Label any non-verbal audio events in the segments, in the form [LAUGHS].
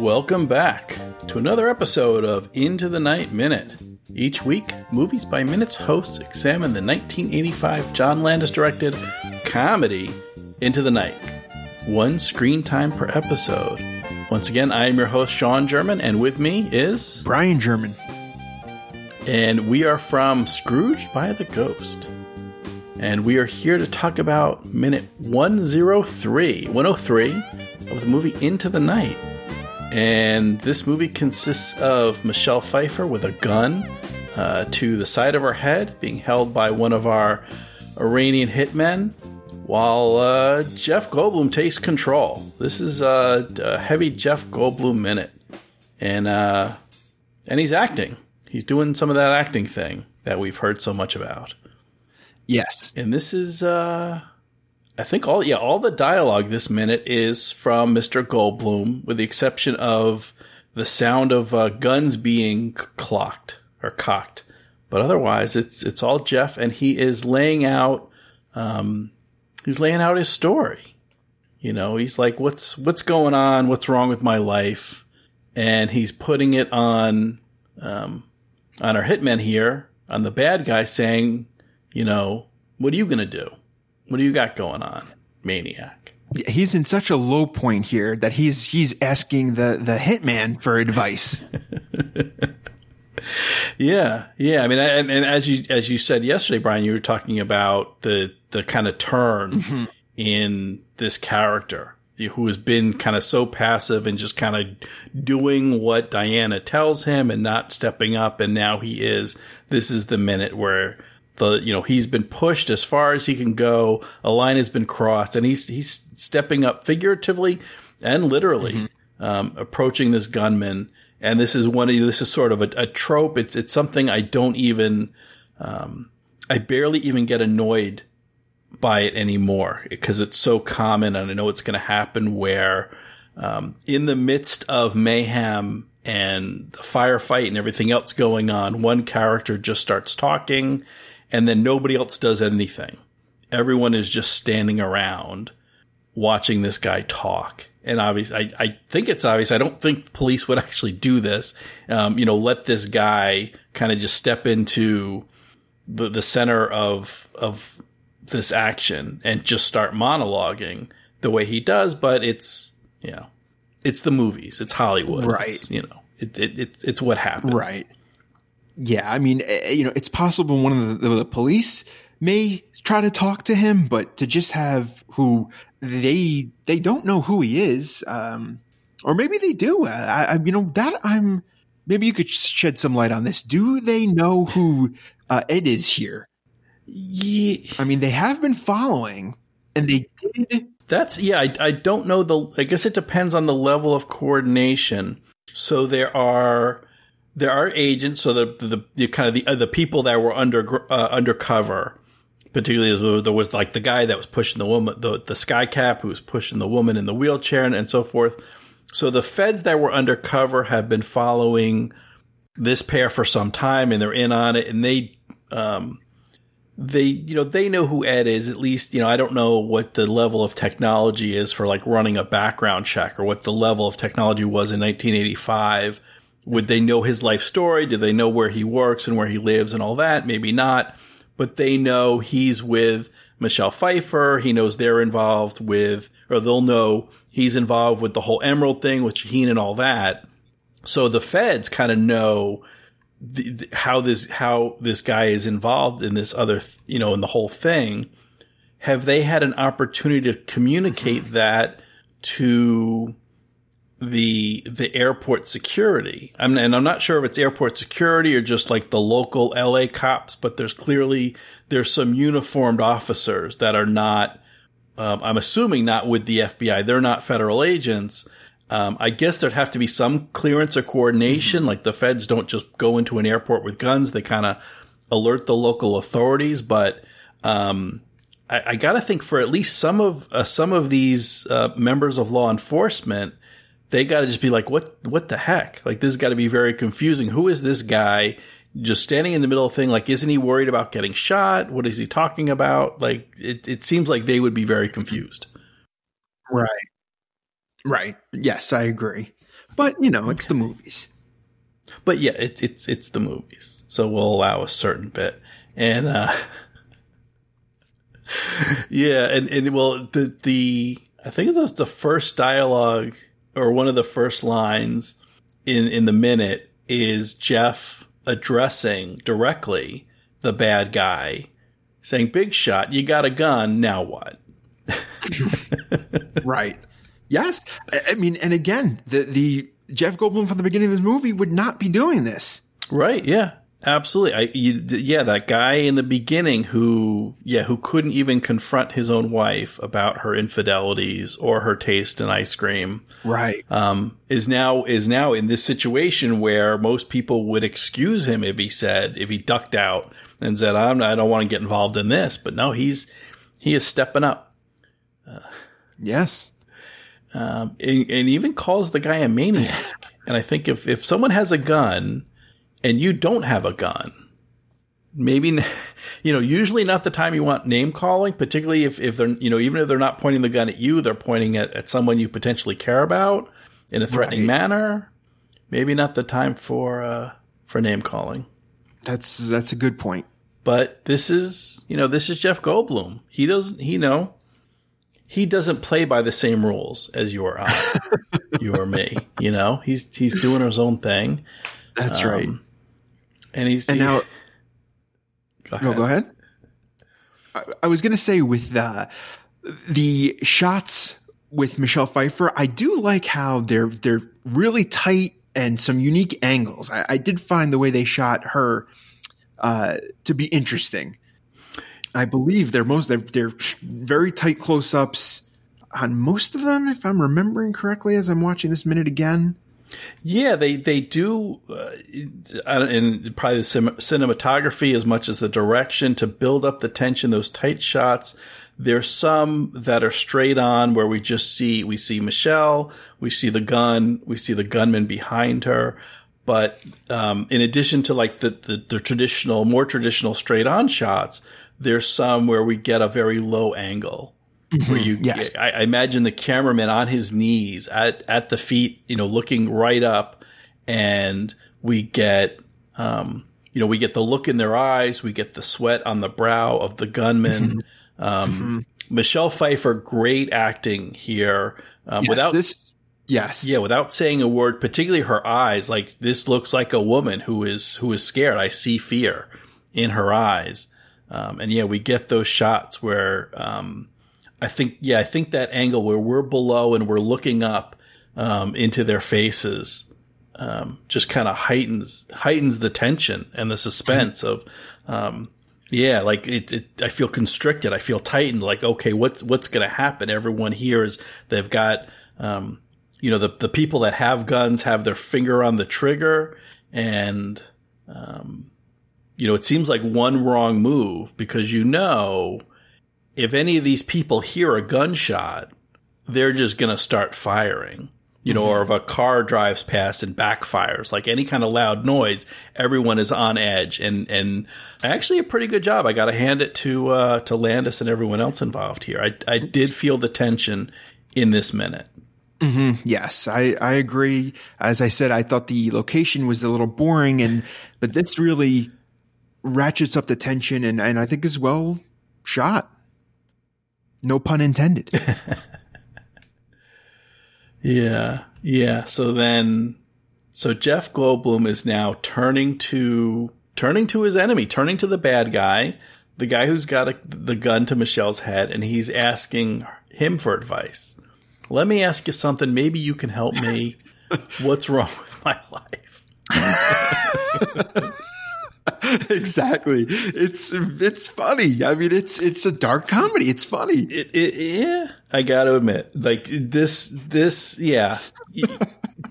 Welcome back to another episode of Into the Night Minute. Each week, Movies by Minutes hosts examine the 1985 John Landis directed comedy Into the Night. One screen time per episode. Once again, I am your host, Sean German, and with me is Brian German. And we are from Scrooge by the Ghost. And we are here to talk about minute 103, 103 of the movie Into the Night. And this movie consists of Michelle Pfeiffer with a gun uh, to the side of her head, being held by one of our Iranian hitmen, while uh, Jeff Goldblum takes control. This is a, a heavy Jeff Goldblum minute, and uh, and he's acting. He's doing some of that acting thing that we've heard so much about. Yes, and this is. Uh, I think all yeah all the dialogue this minute is from Mr. Goldblum, with the exception of the sound of uh, guns being clocked or cocked. But otherwise, it's it's all Jeff, and he is laying out um, he's laying out his story. You know, he's like, what's what's going on? What's wrong with my life? And he's putting it on um, on our hitman here, on the bad guy, saying, you know, what are you gonna do? What do you got going on, maniac? He's in such a low point here that he's he's asking the the hitman for advice. [LAUGHS] yeah, yeah. I mean, and, and, as you as you said yesterday, Brian, you were talking about the the kind of turn mm-hmm. in this character who has been kind of so passive and just kind of doing what Diana tells him and not stepping up, and now he is. This is the minute where the you know he's been pushed as far as he can go. A line has been crossed, and he's he's stepping up figuratively and literally, mm-hmm. um, approaching this gunman. And this is one of this is sort of a, a trope. It's it's something I don't even um, I barely even get annoyed by it anymore because it's so common, and I know it's going to happen. Where um, in the midst of mayhem and the firefight and everything else going on, one character just starts talking and then nobody else does anything. Everyone is just standing around watching this guy talk. And obviously, I, I think it's obvious. I don't think police would actually do this. Um, you know, let this guy kind of just step into the, the center of, of this action and just start monologuing the way he does. But it's, you know, it's the movies. It's Hollywood. Right. It's, you know, it, it, it, it's what happens. Right. Yeah, I mean, eh, eh, you know, it's possible one of the, the, police may try to talk to him, but to just have who they they don't know who he is, um, or maybe they do. I, I, you know, that I'm maybe you could shed some light on this. Do they know who uh, Ed is here? Yeah. I mean, they have been following, and they did. That's yeah. I, I don't know the. I guess it depends on the level of coordination. So there are there are agents, so the the, the kind of the uh, the people that were under uh, undercover, particularly there was like the guy that was pushing the woman, the the sky cap who was pushing the woman in the wheelchair and, and so forth. So the feds that were undercover have been following this pair for some time, and they're in on it, and they um they you know they know who Ed is at least you know I don't know what the level of technology is for like running a background check or what the level of technology was in 1985 would they know his life story? Do they know where he works and where he lives and all that? Maybe not, but they know he's with Michelle Pfeiffer. He knows they're involved with, or they'll know he's involved with the whole Emerald thing with Shaheen and all that. So the feds kind of know the, the, how this how this guy is involved in this other, you know, in the whole thing. Have they had an opportunity to communicate that to the the airport security. I'm, and I'm not sure if it's airport security or just like the local LA cops, but there's clearly there's some uniformed officers that are not. Um, I'm assuming not with the FBI. They're not federal agents. Um, I guess there'd have to be some clearance or coordination. Mm-hmm. Like the feds don't just go into an airport with guns; they kind of alert the local authorities. But um, I, I got to think for at least some of uh, some of these uh, members of law enforcement they got to just be like, what, what the heck? Like, this has got to be very confusing. Who is this guy? just standing in the middle of thing. Like, isn't he worried about getting shot? What is he talking about? Like, it, it seems like they would be very confused. Right. Right. Yes, I agree. But you know, it's the movies. But yeah, it, it's it's the movies, so we'll allow a certain bit, and uh, [LAUGHS] yeah, and and well, the the I think it was the first dialogue or one of the first lines in in the minute is Jeff addressing directly the bad guy, saying, "Big shot, you got a gun. Now what?" [LAUGHS] right. Yes. I mean, and again, the the Jeff Goldblum from the beginning of this movie would not be doing this. Right. Yeah. Absolutely. I, you, yeah, that guy in the beginning who, yeah, who couldn't even confront his own wife about her infidelities or her taste in ice cream. Right. Um, is now, is now in this situation where most people would excuse him if he said, if he ducked out and said, I'm, I don't want to get involved in this. But no, he's, he is stepping up. Uh, yes. Um, and, and even calls the guy a maniac. and I think if, if someone has a gun, and you don't have a gun, maybe, [LAUGHS] you know, usually not the time you want name calling, particularly if, if they're, you know, even if they're not pointing the gun at you, they're pointing at, at someone you potentially care about in a threatening right. manner. Maybe not the time for, uh, for name calling. That's, that's a good point. But this is, you know, this is Jeff Goldblum. He doesn't, he know, he doesn't play by the same rules as you or I, [LAUGHS] you or me. You know, he's he's doing his own thing. That's um, right. And he's and he, now. [LAUGHS] Go ahead. No, go ahead. I, I was going to say with the the shots with Michelle Pfeiffer, I do like how they're they're really tight and some unique angles. I, I did find the way they shot her uh, to be interesting. I believe they're most they're, they're very tight close ups on most of them, if I'm remembering correctly, as I'm watching this minute again. Yeah, they they do, uh, and probably the cinematography as much as the direction to build up the tension. Those tight shots. There's some that are straight on where we just see we see Michelle, we see the gun, we see the gunman behind her. But um, in addition to like the, the the traditional, more traditional straight on shots, there's some where we get a very low angle Mm-hmm. Where you, yes. I, I, imagine the cameraman on his knees at, at the feet, you know, looking right up and we get, um, you know, we get the look in their eyes. We get the sweat on the brow of the gunman. Mm-hmm. Um, mm-hmm. Michelle Pfeiffer, great acting here. Um, yes, without this, yes, yeah, without saying a word, particularly her eyes. Like this looks like a woman who is who is scared. I see fear in her eyes, um, and yeah, we get those shots where um, I think, yeah, I think that angle where we're below and we're looking up um, into their faces um, just kind of heightens heightens the tension and the suspense of, um, yeah, like it, it, I feel constricted. I feel tightened. Like, okay, what's what's going to happen? Everyone here is they've got, um, you know, the the people that have guns have their finger on the trigger, and um, you know, it seems like one wrong move because you know if any of these people hear a gunshot, they're just going to start firing. You know, mm-hmm. or if a car drives past and backfires, like any kind of loud noise, everyone is on edge. And and actually, a pretty good job. I got to hand it to uh, to Landis and everyone else involved here. I I did feel the tension in this minute. Mm-hmm. Yes, I, I agree. As I said, I thought the location was a little boring, and but this really ratchets up the tension, and, and I think is well shot. No pun intended. [LAUGHS] yeah. Yeah. So then, so Jeff Goldblum is now turning to, turning to his enemy, turning to the bad guy, the guy who's got a, the gun to Michelle's head, and he's asking him for advice. Let me ask you something. Maybe you can help me. [LAUGHS] What's wrong with my life? [LAUGHS] [LAUGHS] exactly. It's it's funny. I mean, it's it's a dark comedy. It's funny. It, it, yeah, I got to admit, like this this yeah.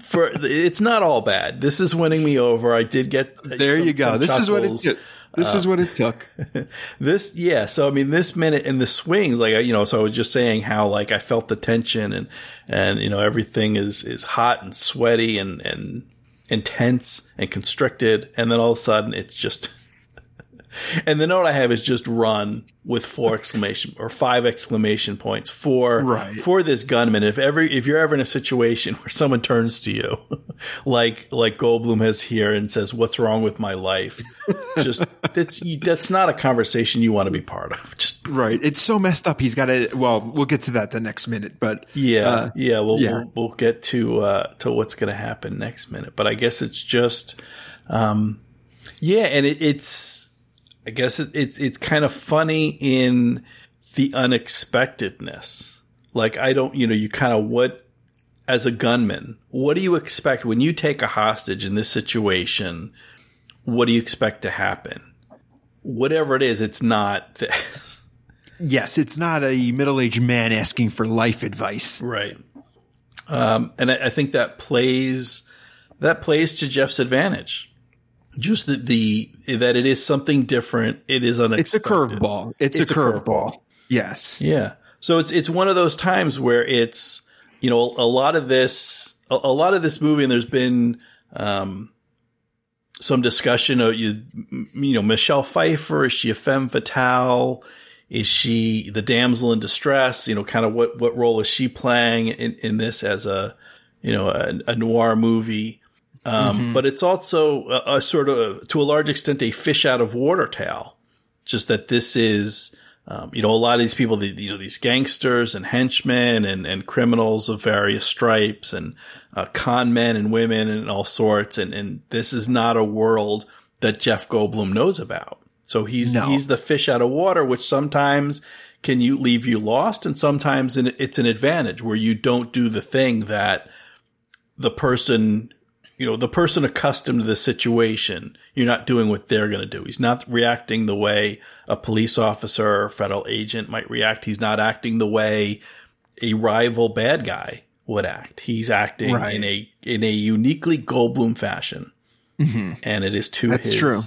For it's not all bad. This is winning me over. I did get there. Some, you go. This chuckles. is what it. Took. This uh, is what it took. this, yeah. So I mean, this minute in the swings, like you know, so I was just saying how like I felt the tension and and you know everything is is hot and sweaty and and intense and constricted, and then all of a sudden it's just. [LAUGHS] and the note I have is just run with four exclamation or five exclamation points for Right. for this gunman. If every, if you're ever in a situation [LAUGHS] where someone turns to you, [LAUGHS] like like Goldblum has here and says, "What's wrong with my life?" Just that's you- that's not a conversation you want to be part of. Just Right. It's so messed up. He's got to. Well, we'll get to that the next minute. But yeah, uh, yeah. We'll, yeah. we'll we'll get to uh, to what's going to happen next minute. But I guess it's just, um, yeah, and it, it's, I guess it, it's it's kind of funny in the unexpectedness. Like I don't, you know, you kind of what as a gunman, what do you expect when you take a hostage in this situation? What do you expect to happen? Whatever it is, it's not. [LAUGHS] yes, it's not a middle-aged man asking for life advice. Right. Um, and I, I think that plays that plays to Jeff's advantage. Just the, the that it is something different. It is unexpected. It's a curveball. It's, It's a a curveball. curveball. Yes. Yeah. So it's it's one of those times where it's you know a lot of this a, a lot of this movie and there's been um, some discussion of you you know Michelle Pfeiffer is she a femme fatale is she the damsel in distress you know kind of what what role is she playing in in this as a you know a, a noir movie um, but it's also a, a sort of to a large extent a fish out of water tale just that this is, um, you know, a lot of these people, the, you know, these gangsters and henchmen and, and criminals of various stripes and uh, con men and women and all sorts. And, and this is not a world that Jeff Goldblum knows about. So he's, No. he's the fish out of water, which sometimes can you leave you lost and sometimes it's an advantage where you don't do the thing that the person you know, the person accustomed to the situation, you're not doing what they're going to do. He's not reacting the way a police officer or federal agent might react. He's not acting the way a rival bad guy would act. He's acting Right. in a in a uniquely Goldblum fashion, and it is to Mm-hmm. That's his true.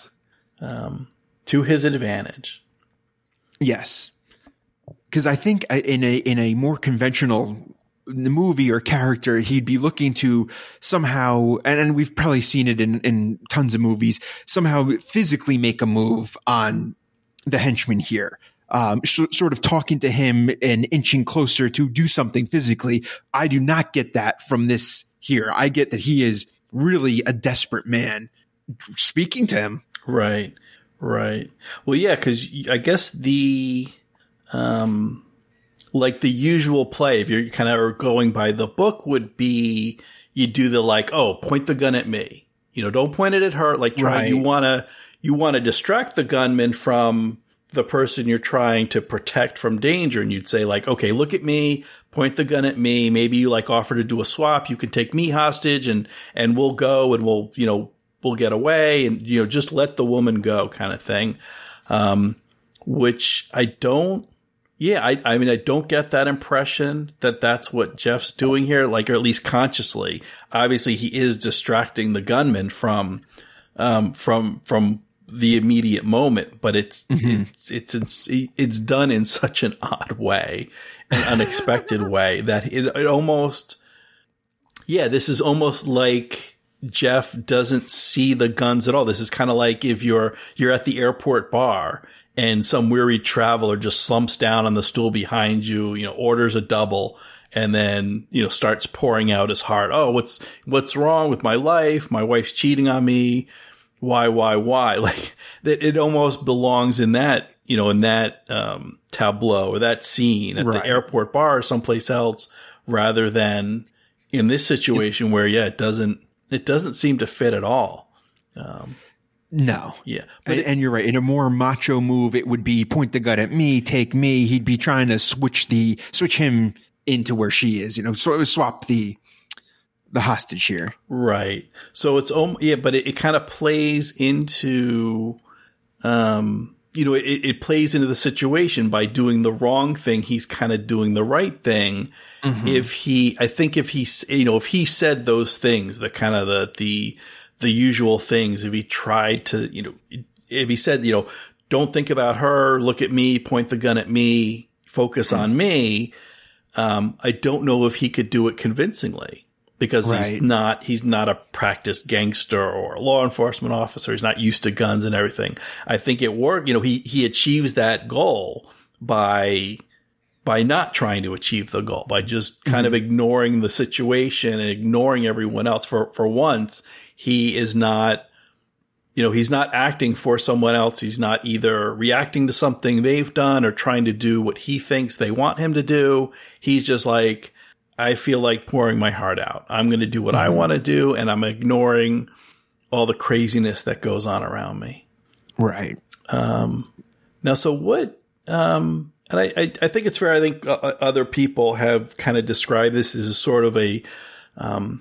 Um, to his advantage. Yes, because I think in a in a more conventional movie or character, he'd be looking to somehow, and, and we've probably seen it in in tons of movies, somehow physically make a move on the henchman here. Um, so, sort of talking to him and inching closer to do something physically. I do not get that from this here. I get that he is really a desperate man speaking to him. Right, right. Well, yeah, because I guess the, um, like the usual play, if you're kind of going by the book, would be you do the like, oh, point the gun at me. You know, don't point it at her. Like, try. Right. You want to you want to distract the gunman from the person you're trying to protect from danger, and you'd say like, okay, look at me, point the gun at me. Maybe you like offer to do a swap. You can take me hostage, and and we'll go, and we'll you know we'll get away, and you know just let the woman go, kind of thing. Um, which I don't. Yeah, I, I mean, I don't get that impression that that's what Jeff's doing here, like, or at least consciously. Obviously, he is distracting the gunman from, um, from, from the immediate moment, but it's, it's, it's, it's, it's done in such an odd way, an unexpected [LAUGHS] way that it, it almost, yeah, this is almost like Jeff doesn't see the guns at all. This is kind of like if you're you're at the airport bar and some weary traveler just slumps down on the stool behind you, you know, orders a double and then, you know, starts pouring out his heart. Oh, what's what's wrong with my life? My wife's cheating on me. Why, why, why? [LAUGHS] Like that it almost belongs in that, you know, in that um tableau or that scene at Right. the airport bar or someplace else rather than in this situation where yeah, it doesn't it doesn't seem to fit at all. No. Yeah. But And, it- and you're right. In a more macho move, it would be point the gun at me, take me. He'd be trying to switch the switch him into where she is. You know, so swap the the hostage here. Right. So it's um yeah, but it, it kind of plays into um you know, it, it plays into the situation by doing the wrong thing. He's kind of doing the right thing. If he, I think if he, you know, if he said those things, the kind of the, the, the usual things, if he tried to, you know, if he said, you know, don't think about her, look at me, point the gun at me, focus on me, um, I don't know if he could do it convincingly because Right. he's not he's not a practiced gangster or law enforcement officer. He's not used to guns and everything. I think it worked. You know, he he achieves that goal by by not trying to achieve the goal, by just kind of mm-hmm. ignoring the situation and ignoring everyone else. For for once, he is not you know, he's not acting for someone else. He's not either reacting to something they've done or trying to do what he thinks they want him to do. He's just like, I feel like pouring my heart out. I'm going to do what I want to do and I'm ignoring all the craziness that goes on around me. Right. Now, so what, um, and I, I, I think it's fair. I think uh, uh, other people have kind of described this as a sort of a, um,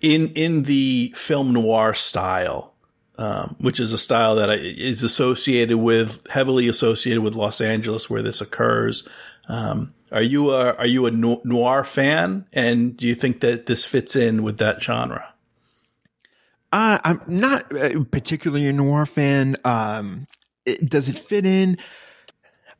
in, in the film noir style, um, which is a style that is associated with, heavily associated with Los Angeles where this occurs. Um, are you a, are you a noir fan? And do you think that this fits in with that genre? Uh, I'm not uh, particularly a noir fan. Um, it, does it fit in?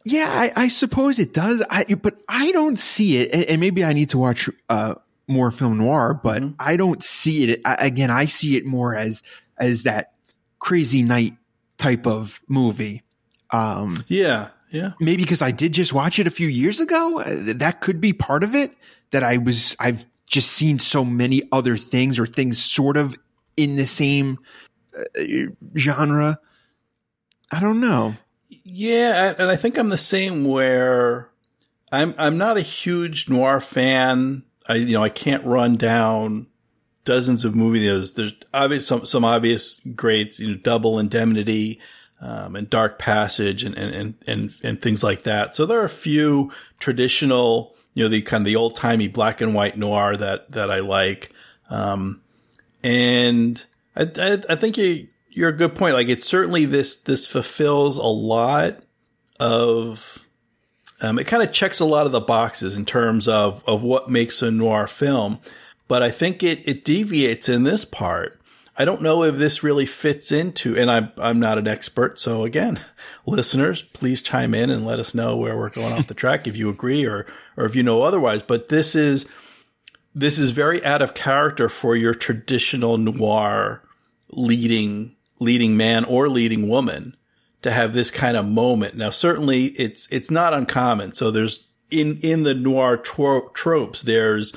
Yeah, I, I suppose it does. I, but I don't see it. And, and maybe I need to watch uh, more film noir, but I don't see it. I, again, I see it more as as that crazy night type of movie. Um, Yeah. Yeah. maybe because I did just watch it a few years ago. Uh, that could be part of it. That I was, I've just seen so many other things or things sort of in the same uh, genre. I don't know. Yeah, and I think I'm the same where I'm I'm not a huge noir fan. I you know I can't run down dozens of movies. There's, there's obvious some some obvious greats, you know, Double Indemnity um, and Dark Passage and and, and and and things like that. So there are a few traditional, you know, the kind of the old timey black and white noir that that I like. Um, and I, I, I think you, you're a good point. Like it's certainly this, this fulfills a lot of, um, it kind of checks a lot of the boxes in terms of, of what makes a noir film. But I think it, it deviates in this part. I don't know if this really fits into, and I'm, I'm not an expert. So again, [LAUGHS] listeners, please chime in and let us know where we're going off the [LAUGHS] track if you agree or, or if you know otherwise. But this is, this is very out of character for your traditional noir leading leading man or leading woman to have this kind of moment. Now, certainly it's it's not uncommon. So there's in in the noir tro- tropes, there's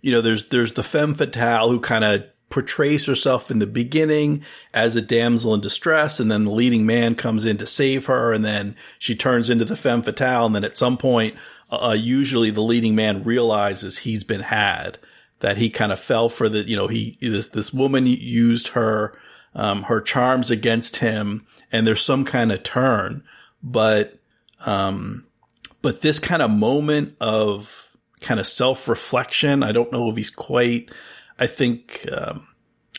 you know there's there's the femme fatale who kind of portrays herself in the beginning as a damsel in distress, and then the leading man comes in to save her, and then she turns into the femme fatale, and then at some point, uh, usually the leading man realizes he's been had, that he kind of fell for the, you know, he this this woman used her um, her charms against him, and there's some kind of turn, but um, but this kind of moment of kind of self reflection, I don't know if he's quite. I think um,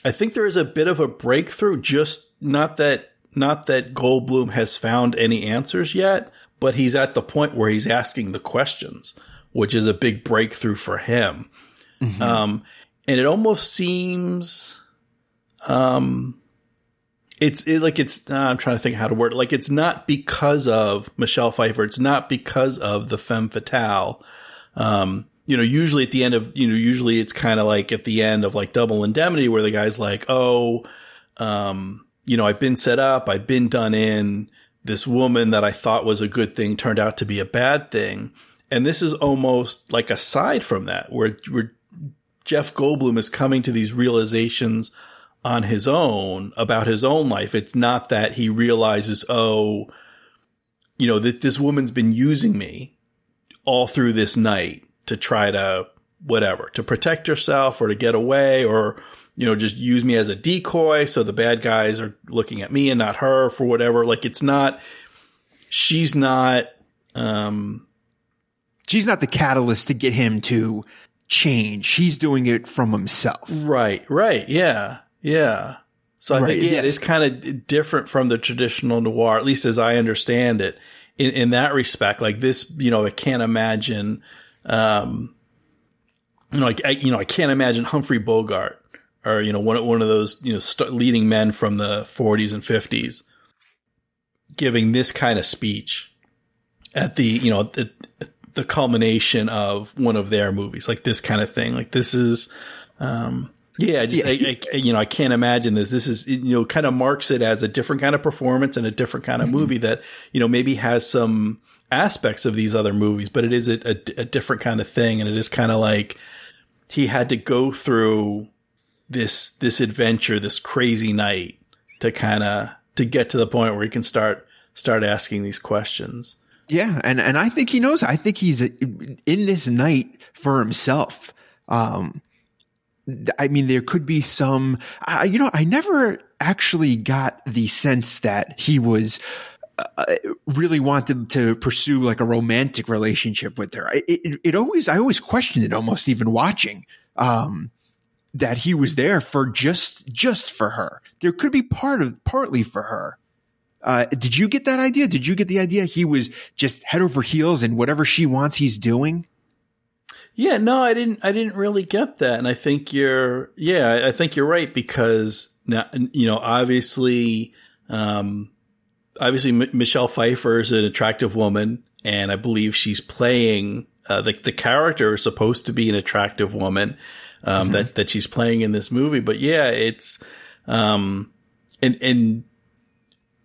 I think there is a bit of a breakthrough. Just not that not that Goldblum has found any answers yet, but he's at the point where he's asking the questions, which is a big breakthrough for him. Um, and it almost seems, um, it's it, like it's. Uh, I'm trying to think how to word it. Like it's not because of Michelle Pfeiffer. It's not because of the femme fatale. Um, you know, usually at the end of you know, usually it's kind of like at the end of like Double Indemnity, where the guy's like, "Oh, um, you know, I've been set up. I've been done in. This woman that I thought was a good thing turned out to be a bad thing." And this is almost like aside from that, where where Jeff Goldblum is coming to these realizations on his own about his own life. It's not that he realizes, oh, you know, that this woman's been using me all through this night to try to whatever, to protect herself or to get away or, you know, just use me as a decoy. So the bad guys are looking at me and not her for whatever. Like it's not, she's not, um, She's not the catalyst to get him to change. She's doing it from himself. Right, right. Yeah. Yeah. So I Right, think yeah, it yes. is kind of different from the traditional noir, at least as I understand it, in, in that respect. Like this, you know, I can't imagine, um, you know, like, I, you know, I can't imagine Humphrey Bogart or, you know, one, one of those, you know, st- leading men from the 40s and 50s giving this kind of speech at the, you know, the, the culmination of one of their movies, like this kind of thing. Like this is, Um, yeah, just yeah. I, I, you know, I can't imagine this. This is you know, kind of marks it as a different kind of performance and a different kind of mm-hmm. movie that you know maybe has some aspects of these other movies, but it is a, a, a different kind of thing, and it is kind of like he had to go through this this adventure, this crazy night to kind of to get to the point where he can start start asking these questions. Yeah, and and I think he knows. I think he's in this night for himself. Um, I mean, there could be some. Uh, you know, I never actually got the sense that he was uh, really wanted to pursue like a romantic relationship with her. It, it, it, always, I always questioned it almost even watching, um, that he was there for just, just for her. There could be part of, partly for her. Uh, did you get that idea? Did you get the idea he was just head over heels and whatever she wants, he's doing? Yeah, no, I didn't. I didn't really get that, and I think you're. Yeah, I think you're right because now, you know, obviously, um, obviously M- Michelle Pfeiffer is an attractive woman, and I believe she's playing uh, the the character is supposed to be an attractive woman um, mm-hmm. that that she's playing in this movie. But yeah, it's um, and and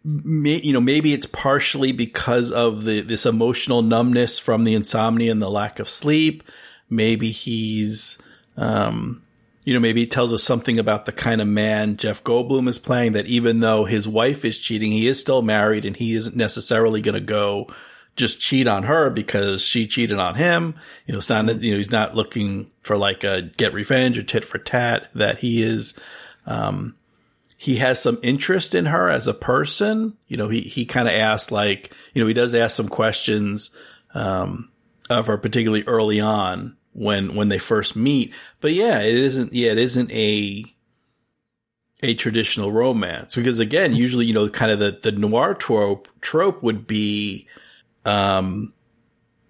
may, you know maybe it's partially because of the this emotional numbness from the insomnia and the lack of sleep. Maybe he's um, you know, maybe it tells us something about the kind of man Jeff Goldblum is playing that even though his wife is cheating, he is still married and he isn't necessarily going to go just cheat on her because she cheated on him. You know, it's not, you know, he's not looking for like a get revenge or tit for tat that he is, um, he has some interest in her as a person. You know, he, he kind of asks like, you know, he does ask some questions, um, of her particularly early on when when they first meet. But yeah, it isn't. Yeah, it isn't a a traditional romance because again, usually you know, kind of the the noir trope trope would be, um,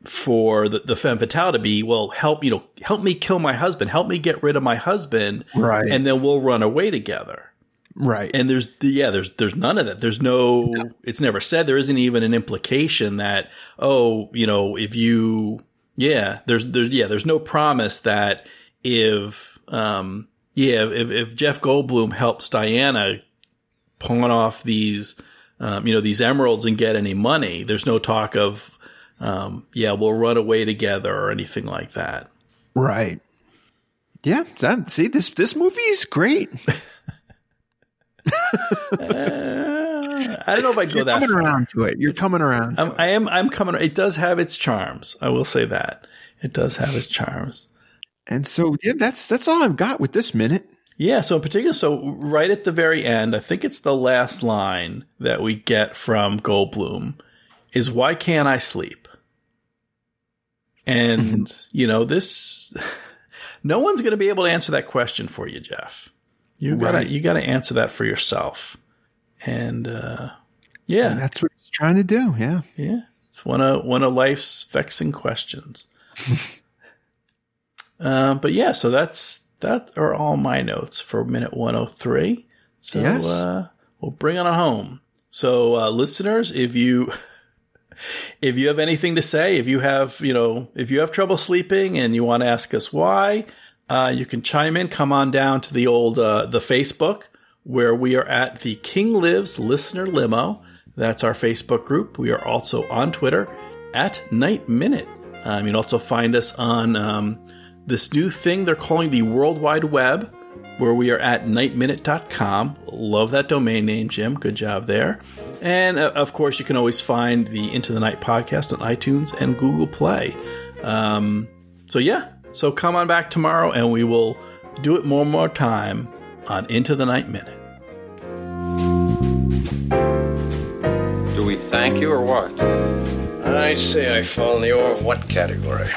for the, the femme fatale to be, well, help you know, help me kill my husband, help me get rid of my husband, right, and then we'll run away together. Right. And there's yeah, there's there's none of that. There's no, no, it's never said. There isn't even an implication that, oh, you know, if you yeah, there's there's yeah, there's no promise that if um yeah, if, if Jeff Goldblum helps Diana pawn off these um, you know, these emeralds and get any money, there's no talk of um, yeah, we'll run away together or anything like that. Right. Yeah, that, see this this movie is great. [LAUGHS] [LAUGHS] uh, I don't know if I'd go You're that coming far. around to it. You're it's, coming around. I'm, I am. I'm coming. It does have its charms. I will say that it does have its charms. And so, yeah, that's that's all I've got with this minute. Yeah. So in particular, so right at the very end, I think it's the last line that we get from Goldblum is "Why can't I sleep?" And mm-hmm. you know this. [LAUGHS] No one's going to be able to answer that question for you, Jeff. You gotta you gotta answer that for yourself. And uh, yeah, and that's what he's trying to do. Yeah, yeah. It's one of one of life's vexing questions. um, [LAUGHS] but yeah, so that's that are all my notes for minute one hundred oh three. So yes. uh, we'll bring it on home. So uh, listeners, if you [LAUGHS] if you have anything to say, if you have you know if you have trouble sleeping and you want to ask us why, uh, you can chime in. Come on down to the old uh, the Facebook where we are at the King Lives Listener Limo. That's our Facebook group. We are also on Twitter at Night Minute. Um, you can also find us on um, this new thing they're calling the World Wide Web, where we are at nightminute.com. Love that domain name, Jim. Good job there. And uh, of course, you can always find the Into the Night podcast on iTunes and Google Play. Um, so, yeah, so come on back tomorrow and we will do it more and more time on Into the Night Minute. Do we thank you or what? I'd say I fall in the or what category.